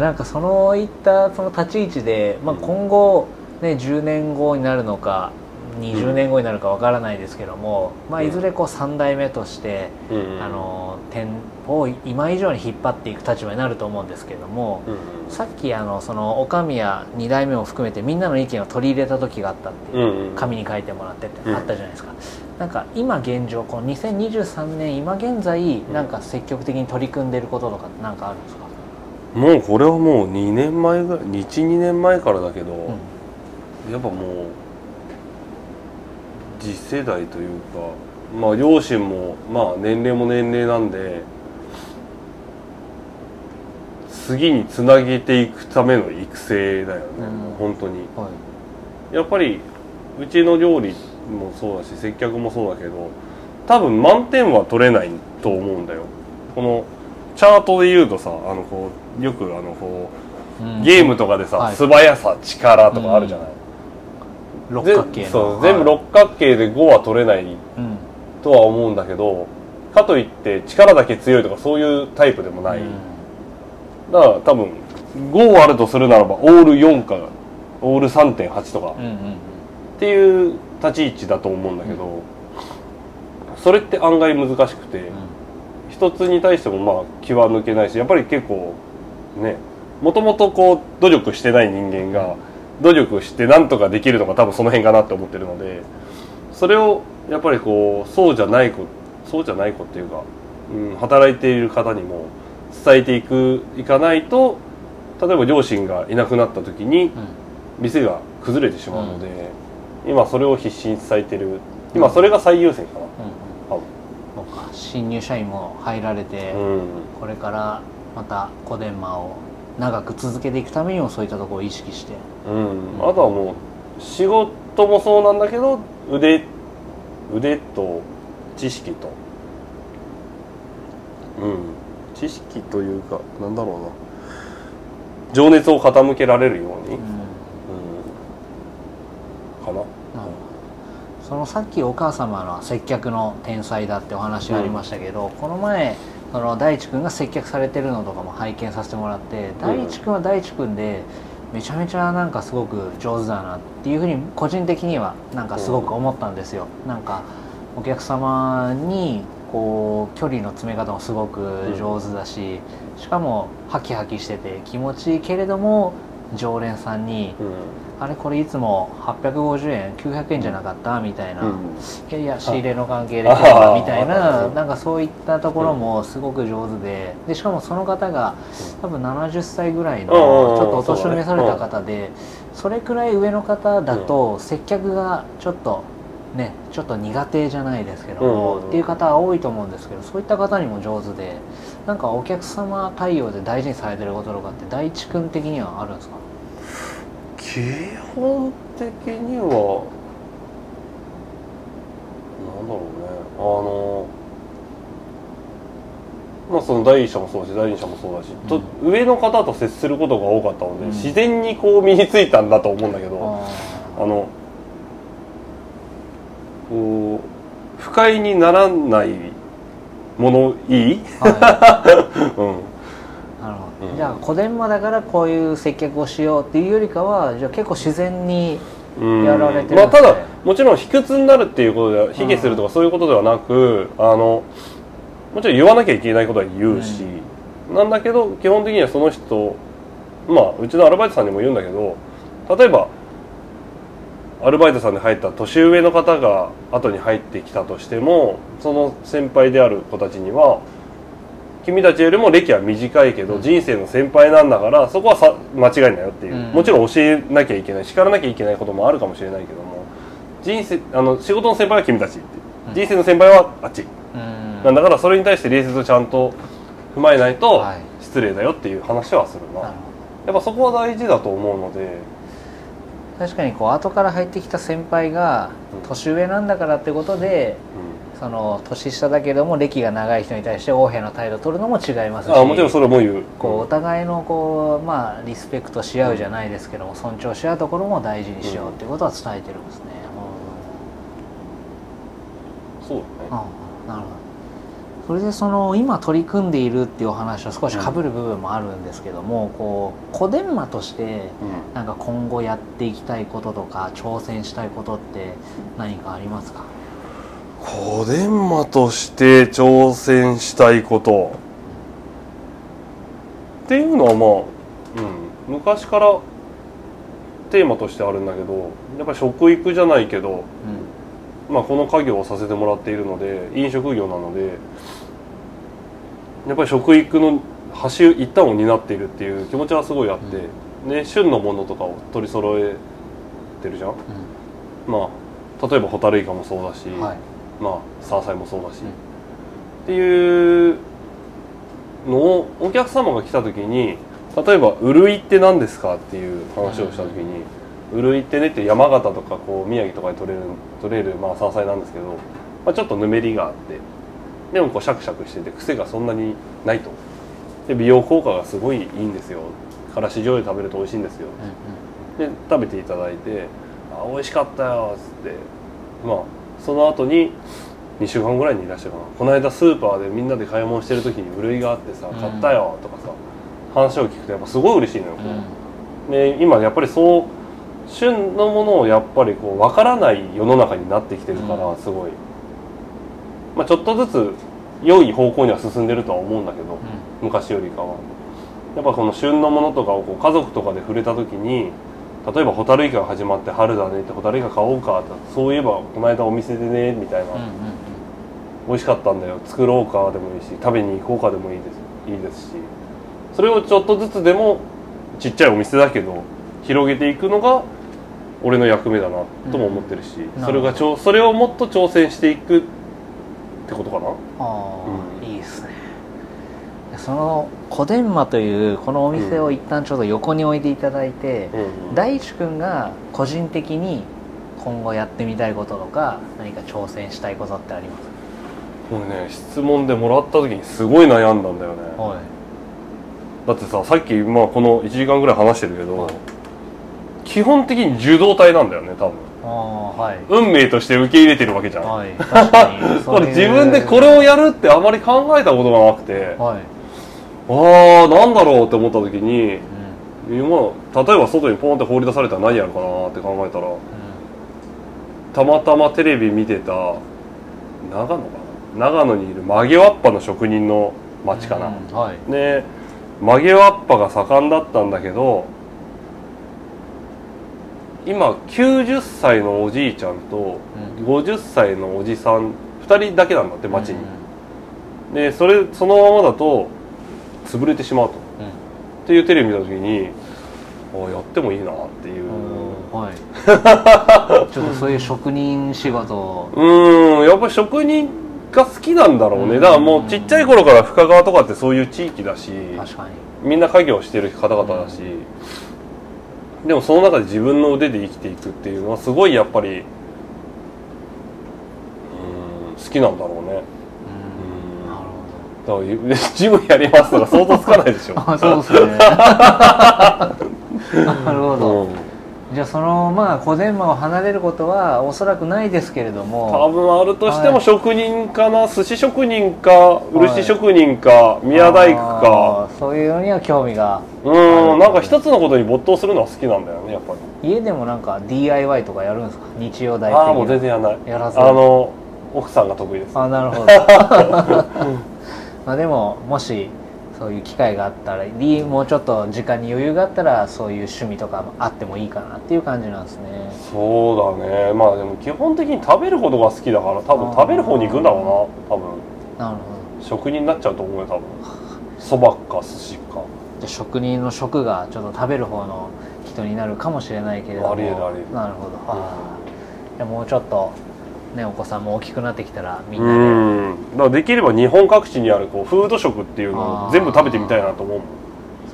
なんかそのいったその立ち位置で、まあ、今後、ね、10年後になるのか20年後になるかわからないですけども、まあ、いずれこう3代目として、うん。あの店舗を今以上に引っ張っていく立場になると思うんですけども、うん。さっきあのそのお上や2代目も含めてみんなの意見を取り入れた時があったっていう、うん。うん紙に書いてもらってってうん。あったじゃないですか、なんか今現状この2023年今現在なんか積極的に取り組んでることとかなんかあるんですか、もうこれはもう2年前ぐらい12年前からだけど、うん。やっぱもう次世代というかまあ両親もまあ年齢も年齢なんで次につなげていくための育成だよね、うん。本当に。はい。やっぱりうちの料理もそうだし接客もそうだけど多分満点は取れないと思うんだよ。このチャートで言うとさあのこうよくあのこううん。ゲームとかでさ、はい。素早さ力とかあるじゃない、六角形そう全部六角形で5は取れないうん。とは思うんだけどかといって力だけ強いとかそういうタイプでもない、だから多分5あるとするならばオール4かオール3.8とかうんうんうん。っていう立ち位置だと思うんだけど、それって案外難しくて、一つに対してもまあ気は抜けないしやっぱり結構ねもともとこう努力してない人間が努力してなんとかできるのが多分その辺かなって思ってるのでそれをやっぱりこうそうじゃない子そうじゃない子っていうか、うん、働いている方にも伝えていくいかないと例えば両親がいなくなった時にうん。店が崩れてしまうので、今それを必死に伝えてる。今それが最優先かな、うん新入社員も入られて、うん。これからまたコデンマを長く続けていくためにもそういったところを意識して。うん、あとはもう仕事もそうなんだけど腕腕と知識と。うん。知識というかなんだろうな。情熱を傾けられるように、うん。かな。なるほどそのさっきお母様の接客の天才だってお話がありましたけど、この前その大地君が接客されてるのとかも拝見させてもらって、大地君は大地君でめちゃめちゃなんかすごく上手だなっていうふうに個人的にはなんかすごく思ったんですよ。なんかお客様にこう距離の詰め方もすごく上手だし、しかもハキハキしてて気持ちいいけれども常連さんにうん。あれこれいつも850円900円じゃなかった？みたいな、うん。いやいや仕入れの関係でみたいなあなんかそういったところもすごく上手で。でしかもその方が多分70歳ぐらいのちょっとお年を召された方でそれくらい上の方だと接客がちょっとねちょっと苦手じゃないですけどうんうんうん。もっていう方は多いと思うんですけどそういった方にも上手でなんかお客様対応で大事にされてることとかって大地君的にはあるんですか？基本的にはなんだろうね。あのまあその第一者もそうだし第二者もそうだし、と上の方と接することが多かったので、うん。自然にこう身についたんだと思うんだけど、ああのこう不快にならないものいい、ーはい。うん、なるほど、うんじゃあ小伝馬だからこういう接客をしようっていうよりかはじゃあ結構自然にうん。やられてるね。まあ、ただもちろん卑屈になるっていうことでは卑下するとかそういうことではなく、あのもちろん言わなきゃいけないことは言うし、なんだけど基本的にはその人まあうちのアルバイトさんにも言うんだけど例えばアルバイトさんで入った年上の方が後に入ってきたとしてもその先輩である子たちには君たちよりも歴は短いけど、うん。人生の先輩なんだからそこはさ間違いないよっていう、うん。もちろん教えなきゃいけない叱らなきゃいけないこともあるかもしれないけども人生あの仕事の先輩は君たちって、う。ん。人生の先輩はあっち、うん。なんだからそれに対して礼節をちゃんと踏まえないとはい。失礼だよっていう話はするな、やっぱそこは大事だと思うので、確かにこう後から入ってきた先輩がうん年上なんだからってことでその年下だけども歴が長い人に対して横柄な態度を取るのも違いますしあもちろんそれも言う。こうお互いのこう、まあ、リスペクトし合うじゃないですけども尊重し合うところも大事にしようっていうことは伝えてるんですね、そうだね。ああなるほどそれでその今取り組んでいるっていうお話は少しかぶる部分もあるんですけども、こう小伝馬としてなんか今後やっていきたいこととか挑戦したいことって何かありますか？小伝馬として挑戦したいこと。っていうのはまあ、うん、昔からテーマとしてあるんだけどやっぱり食育じゃないけど、まあ、この家業をさせてもらっているので飲食業なのでやっぱり食育の端一端を担っているっていう気持ちはすごいあって、ね、旬のものとかを取り揃えてるじゃん、まあ例えばホタルイカもそうだし、はい。まあ山菜もそうだし、っていうのをお客様が来た時に例えば「うるいって何ですか?」っていう話をした時に「うるいってね」って山形とかこう宮城とかで取れる取れるまあ山菜なんですけど、まあ、ちょっとぬめりがあってでもこうシャクシャクしてて癖がそんなにないと。で美容効果がすごいいいんですよ。からし醤油食べると美味しいんですよ。で食べていただいて「あ美味しかったよ」っつって。まあその後に2週間ぐらいにいらっしゃるかなこの間スーパーでみんなで買い物してる時に「うるいがあってさうん。買ったよ」とかさ話を聞くとやっぱすごい嬉しいのよ、う。んうん。で今やっぱりそう旬のものをやっぱりこう分からない世の中になってきてるからうん。すごい、まあ、ちょっとずつ良い方向には進んでるとは思うんだけど、昔よりかは。やっぱこの旬のものとかをこう家族とかで触れた時に例えばホタルイカが始まって春だねってホタルイカ買おうかってそういえばこの間お店でねみたいな、うんうん美味しかったんだよ。作ろうかでもいいし食べに行こうかでもいいです。いいですし。それをちょっとずつでもちっちゃいお店だけど広げていくのが俺の役目だなとも思ってるし、うん。それがちょそれをもっと挑戦していくってことかな？ああ、うん。いいですね。その小伝馬というこのお店を一旦ちょっと横に置いていただいて、うん大地君が個人的に今後やってみたいこととか何か挑戦したいことってあります？これね質問でもらった時にすごい悩んだんだよね。かはい。だってささっき、まあ、この1時間ぐらい話してるけど、はい。基本的に受動体なんだよね多分はい。運命として受け入れてるわけじゃん、はい確かに。自分でこれをやるってあまり考えたことがなくて。はい、ああなんだろうって思った時にう今例えば外にポンって放り出されたら何やるかなって考えたらん。たまたまテレビ見てた長野かな？長野にいる曲げわっぱの職人の町かな、うんはい。で曲げわっぱが盛んだったんだけど今90歳のおじいちゃんとうん。50歳のおじさん2人だけなんだって町に、うんでそれそのままだと潰れてしまうと。うん。っていうテレビ見た時にああやってもいいなっていう。うんはい。ちょっとそういう職人仕事。をうーんやっぱり職人が好きなんだろうね。だからもうちっちゃい頃から深川とかってそういう地域だし確かに。みんな家業してる方々だし、でもその中で自分の腕で生きていくっていうのはすごいやっぱりうーん好きなんだろうね。うん。なるだから ジムやりますとか想像つかないでしょ。ほどあそうですね。なるほど、うんじゃあそのまあ小伝馬を離れることはおそらくないですけれど多も分あるとしてもはい。職人かな、寿司職人か漆職人か、宮大工か。そういうのには興味が。うーんなんか一つのことに没頭するのは好きなんだよねやっぱり。家でもなんか DIY とかやるんですか？日曜大的ああもう全然やらない。やらずあの奥さんが得意です。あなるほど。まあでももしそういう機会があったらりもうちょっと時間に余裕があったらそういう趣味とかもあってもいいかなっていう感じなんですね。そうだね。まあでも基本的に食べることが好きだから多分食べる方に行くんだろうな多分。なるほど。職人になっちゃうと思うよ多分。そばか寿司か。じゃあ職人の職がちょっと食べる方の人になるかもしれないけれども。ありえるありえる。なるほど、はあじゃあもうちょっとねお子さんも大きくなってきたらみうんなで。ん。だからできれば日本各地にあるこうフード食っていうのを全部食べてみたいなと思う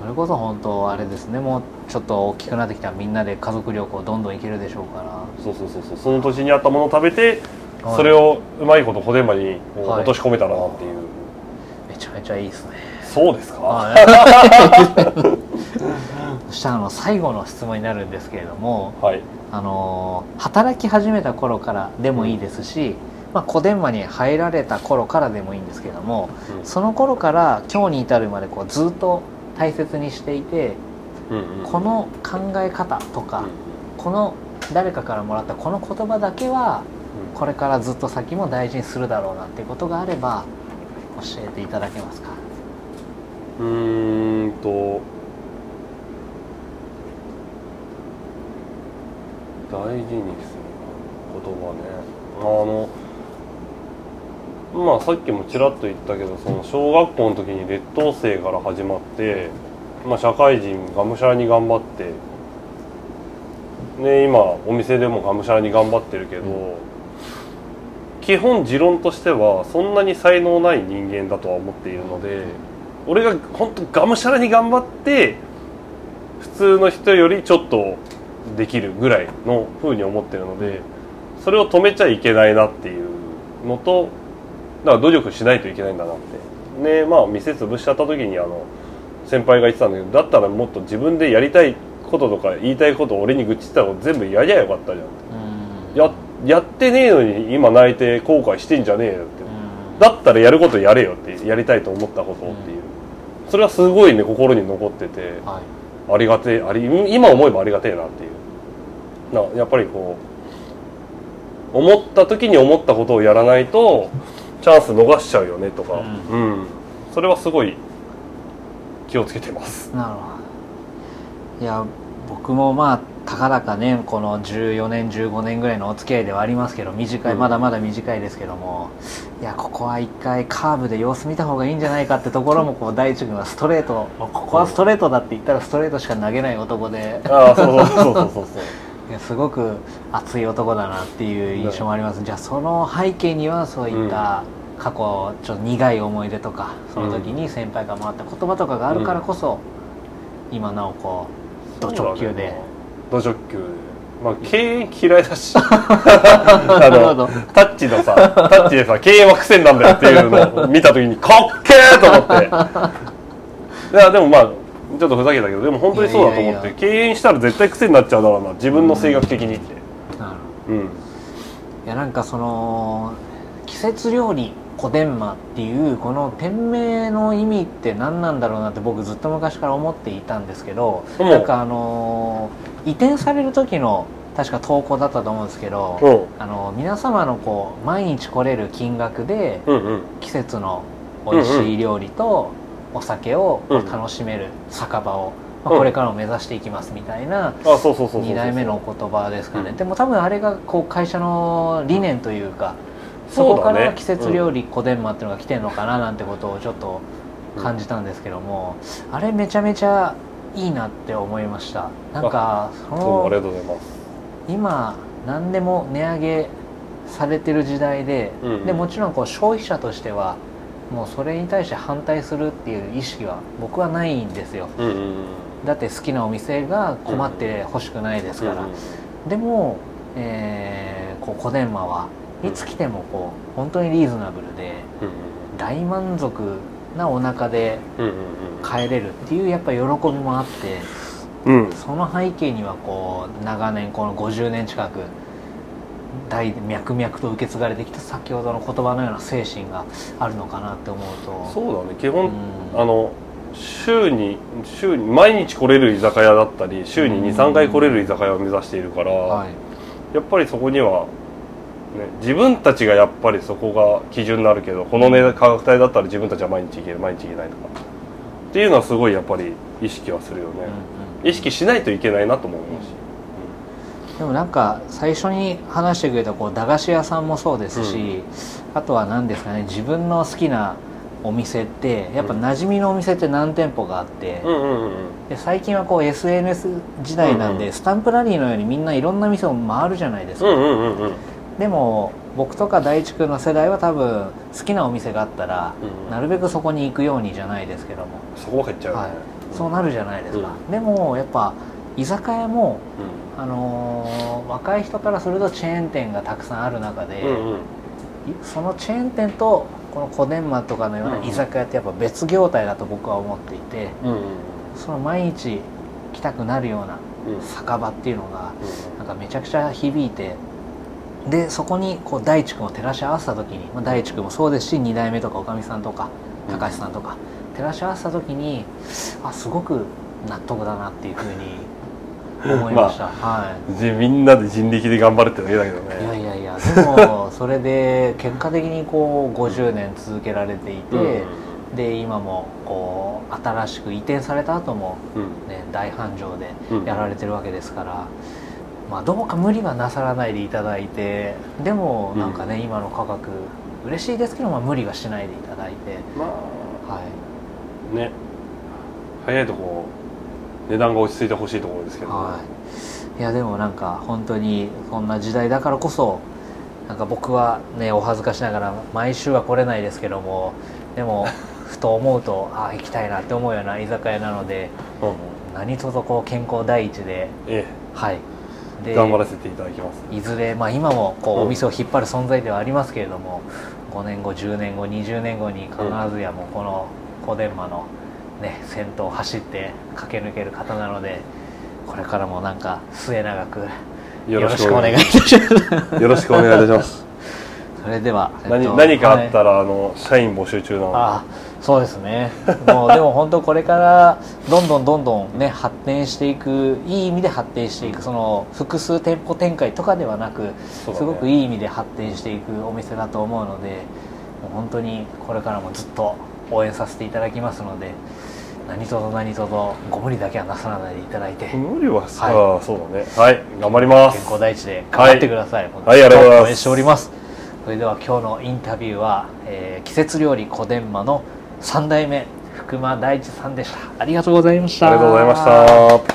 それこそ本当あれですね。もうちょっと大きくなってきたらみんなで家族旅行どんどん行けるでしょうから。そうそうそうそう。その土地にあったものを食べてはい。それをうまいこと小伝馬に落とし込めたらなっていう、めちゃめちゃいいですね。そうですか、そしたらあの最後の質問になるんですけれどもはいあの働き始めた頃からでもいいですし、まあ、小伝馬に入られた頃からでもいいんですけどもうん。その頃から今日に至るまでこうずっと大切にしていてうんうん。この考え方とか、うんこの誰かからもらったこの言葉だけはこれからずっと先も大事にするだろうなっていうことがあれば教えていただけますか？うーんと大事にする言葉ね。あのまあさっきもちらっと言ったけどその小学校の時に劣等生から始まって、まあ、社会人がむしゃらに頑張ってね今お店でもがむしゃらに頑張ってるけど、基本持論としてはそんなに才能ない人間だとは思っているので俺が本当がむしゃらに頑張って普通の人よりちょっとできるぐらいの風に思ってるのでそれを止めちゃいけないなっていうのとだから努力しないといけないんだなって。ねまあ店潰しちゃった時にあの先輩が言ってたんだけどだったらもっと自分でやりたいこととか言いたいことを俺に愚痴ってたこと全部やりゃよかったじゃんうん。ややってねえのに今泣いて後悔してんじゃねえよって。うん。だったらやることやれよってやりたいと思ったことをっていう。それはすごいね心に残ってて。はい。ありがてえあり今思えばありがてえなっていうなやっぱりこう思った時に思ったことをやらないとチャンス逃しちゃうよねとか、ううん。それはすごい気をつけてます。なるほど。いや僕もまあたかだかねこの14年15年ぐらいのお付き合いではありますけど短い、うん。まだまだ短いですけども。いやここは一回カーブで様子見た方がいいんじゃないかってところもこう第一軍はストレートここはストレートだって言ったらストレートしか投げない男で。ああそうそうそうそうそうすごく熱い男だなっていう印象もあります。じゃあその背景にはそういった過去ちょっと苦い思い出とかその時に先輩が回った言葉とかがあるからこそ、今なおこうド直球で、ド直球で。まあ敬遠嫌いだし。あなるほど。のタッチのさタッチでさ敬遠は癖なんだよっていうのを見た時にかっけーと思って。いやでもまあちょっとふざけたけどでも本当にそうだと思って敬遠したら絶対癖になっちゃうだろうな自分の性格的にって。なるうん。いやなんかその季節料理小伝馬っていうこの店名の意味って何なんだろうなって僕ずっと昔から思っていたんですけどうん。なんかあのー移転される時の確か投稿だったと思うんですけど、うん。あの皆様のこう毎日来れる金額でうんうん。季節の美味しい料理とお酒をこううん。楽しめる酒場を、まあ、うん。これからも目指していきますみたいなあそうそうそうそう2代目のお言葉ですかね、うん。でも多分あれがこう会社の理念というか、そこから季節料理小伝馬っていうのが来てるのかななんてことをちょっと感じたんですけども、あれめちゃめちゃいいなって思いました。なんかそのありがとうございます。今何でも値上げされてる時代で、でもちろんこう消費者としてはもうそれに対して反対するっていう意識は僕はないんですよ。うんうんうん。だって好きなお店が困ってほしくないですから、でも、えーこう小伝馬はいつ来てもこう本当にリーズナブルでうん大満足なお腹でうんうん帰れるっていうやっぱ喜びもあってうん。うんその背景にはこう長年この50年近く代脈々と受け継がれてきた先ほどの言葉のような精神があるのかなって思うと。そうだね。基本、うん。あの週に週に毎日来れる居酒屋だったり週にうん。23回来れる居酒屋を目指しているから、はい。やっぱりそこには、ね、自分たちがやっぱりそこが基準になるけどこの値段価格帯だったら自分たちは毎日行ける毎日行けないとか。っていうのはすごいやっぱり意識はするよね、うんうん。意識しないといけないなとも思うし、でもなんか最初に話してくれたこう駄菓子屋さんもそうですし、あとは何ですかね自分の好きなお店ってやっぱ馴染みのお店って何店舗があって、うん、うんうんうん。で最近はこう SNS 時代なんで、うんうん。スタンプラリーのようにみんないろんな店を回るじゃないですか、うんうんうんうん。でも僕とか大地君の世代は多分好きなお店があったら、うんなるべくそこに行くようにじゃないですけども、そこばっか行っちゃうはい、そうなるじゃないですか、うでもやっぱ居酒屋も、うあのー若い人からするとチェーン店がたくさんある中で、んうんうん。いそのチェーン店とこの小伝馬とかのような居酒屋ってやっぱ別業態だと僕は思っていてうんうん。その毎日来たくなるような酒場っていうのがなんかめちゃくちゃ響いてでそこにこう大地君を照らし合わせた時に、まあ、大地君もそうですし2代目とかおかみさんとか高橋さんとか照らし合わせた時にあすごく納得だなっていうふうに思いました、はい。じみんなで人力で頑張るってだけだけどいやねいやいやでもそれで結果的にこう50年続けられていて、で今もこう新しく移転された後も、うん。ね、大繁盛でうん。やられてるわけですから、まあ、どうか無理はなさらないでいただいてでもなんかね、今の価格嬉しいですけど、まあ、無理はしないでいただいて、まはい、あね。早いとこ値段が落ち着いてほしいところですけど、はい、いやでもなんか本当にそんな時代だからこそなんか僕はねお恥ずかしながら毎週は来れないですけどもでも ふと思うとああ行きたいなって思うような居酒屋なのでうん。うん何とぞこう健康第一でえはい。頑張らせていただきます。いずれ、まあ、今もこううん。お店を引っ張る存在ではありますけれども、5年後10年後20年後に必ずやもうこの小伝馬の、ね、先頭を走って駆け抜ける方なのでこれからもなんか末永くよろしくお願いいたします。よろしくお願いいたします。それでは、えっ何と何かあったはいら、あの社員募集中なので。あそうですね。もうでも本当これからどんどんどんどんね発展していくいい意味で発展していくその複数店舗展開とかではなくね。すごくいい意味で発展していくお店だと思うので本当にこれからもずっと応援させていただきますので何とぞ何とぞご無理だけはなさらないでいただいて。無理はさ、はそうだね。はい頑張ります。健康第一で頑張ってください、はいありがとうございます。応援しております。それでは今日のインタビューは、えー季節料理小伝馬の3代目福間大地さんでした。ありがとうございました。ありがとうございました